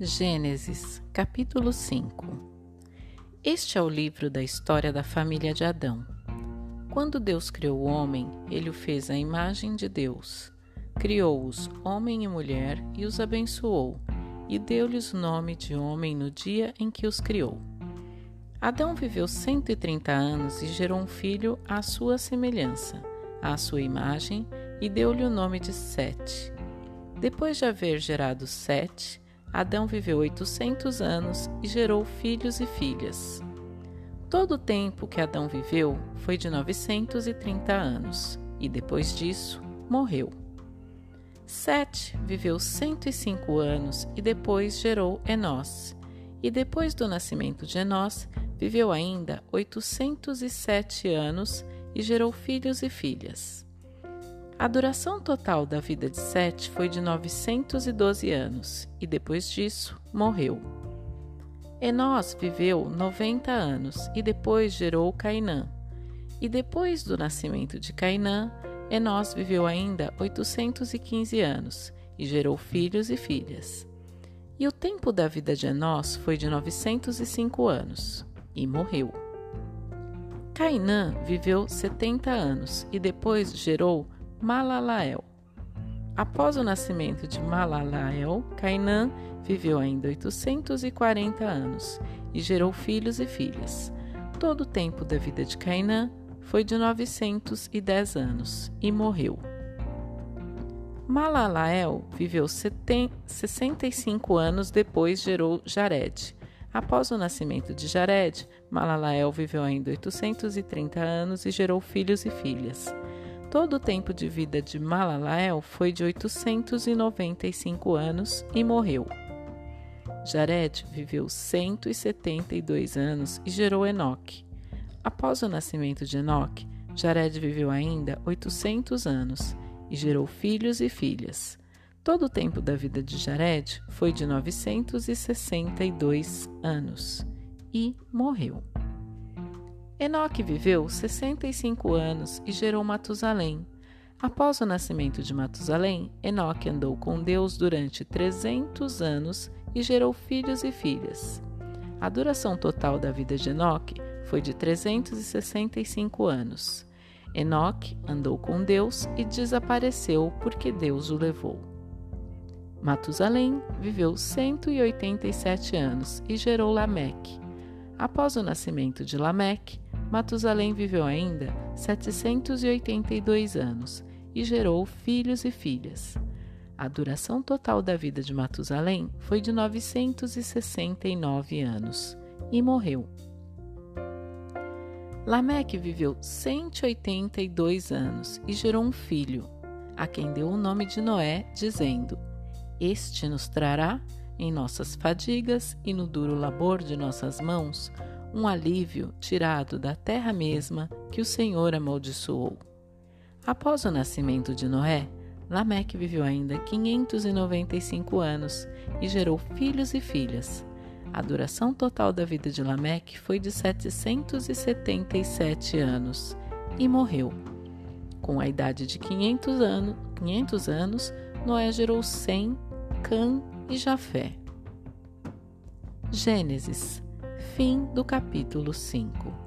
Gênesis, capítulo 5 Este é o livro da história da família de Adão. Quando Deus criou o homem, ele o fez à imagem de Deus. Criou-os, homem e mulher, e os abençoou, e deu-lhes o nome de homem no dia em que os criou. Adão viveu 130 anos e gerou um filho à sua semelhança, à sua imagem, e deu-lhe o nome de Sete. Depois de haver gerado Sete, Adão viveu 800 anos e gerou filhos e filhas. Todo o tempo que Adão viveu foi de 930 anos, e depois disso morreu. Sete viveu 105 anos e depois gerou Enós, e depois do nascimento de Enós, viveu ainda 807 anos e gerou filhos e filhas. A duração total da vida de Sete foi de 912 anos e depois disso morreu. Enós viveu 90 anos e depois gerou Cainã. E depois do nascimento de Cainã, Enós viveu ainda 815 anos e gerou filhos e filhas. E o tempo da vida de Enós foi de 905 anos e morreu. Cainã viveu 70 anos e depois gerou Malalael. Após o nascimento de Malalael, Cainã viveu ainda 840 anos e gerou filhos e filhas. Todo o tempo da vida de Cainã foi de 910 anos e morreu. Malalael viveu 65 anos depois gerou Jared. Após o nascimento de Jared, Malalael viveu ainda 830 anos e gerou filhos e filhas. Todo o tempo de vida de Malalael foi de 895 anos e morreu. Jared viveu 172 anos e gerou Enoque. Após o nascimento de Enoque, Jared viveu ainda 800 anos e gerou filhos e filhas. Todo o tempo da vida de Jared foi de 962 anos e morreu. Enoque viveu 65 anos e gerou Matusalém. Após o nascimento de Matusalém, Enoque andou com Deus durante 300 anos e gerou filhos e filhas. A duração total da vida de Enoque foi de 365 anos. Enoque andou com Deus e desapareceu porque Deus o levou. Matusalém viveu 187 anos e gerou Lameque. Após o nascimento de Lameque, Matusalém viveu ainda 782 anos e gerou filhos e filhas. A duração total da vida de Matusalém foi de 969 anos e morreu. Lameque viveu 182 anos e gerou um filho, a quem deu o nome de Noé, dizendo: Este nos trará, em nossas fadigas e no duro labor de nossas mãos, um alívio tirado da terra mesma que o Senhor amaldiçoou. Após o nascimento de Noé, Lameque viveu ainda 595 anos e gerou filhos e filhas. A duração total da vida de Lameque foi de 777 anos e morreu. Com a idade de 500 anos, 500 anos Noé gerou Sem, Cã e Jafé. Gênesis Fim do capítulo 5.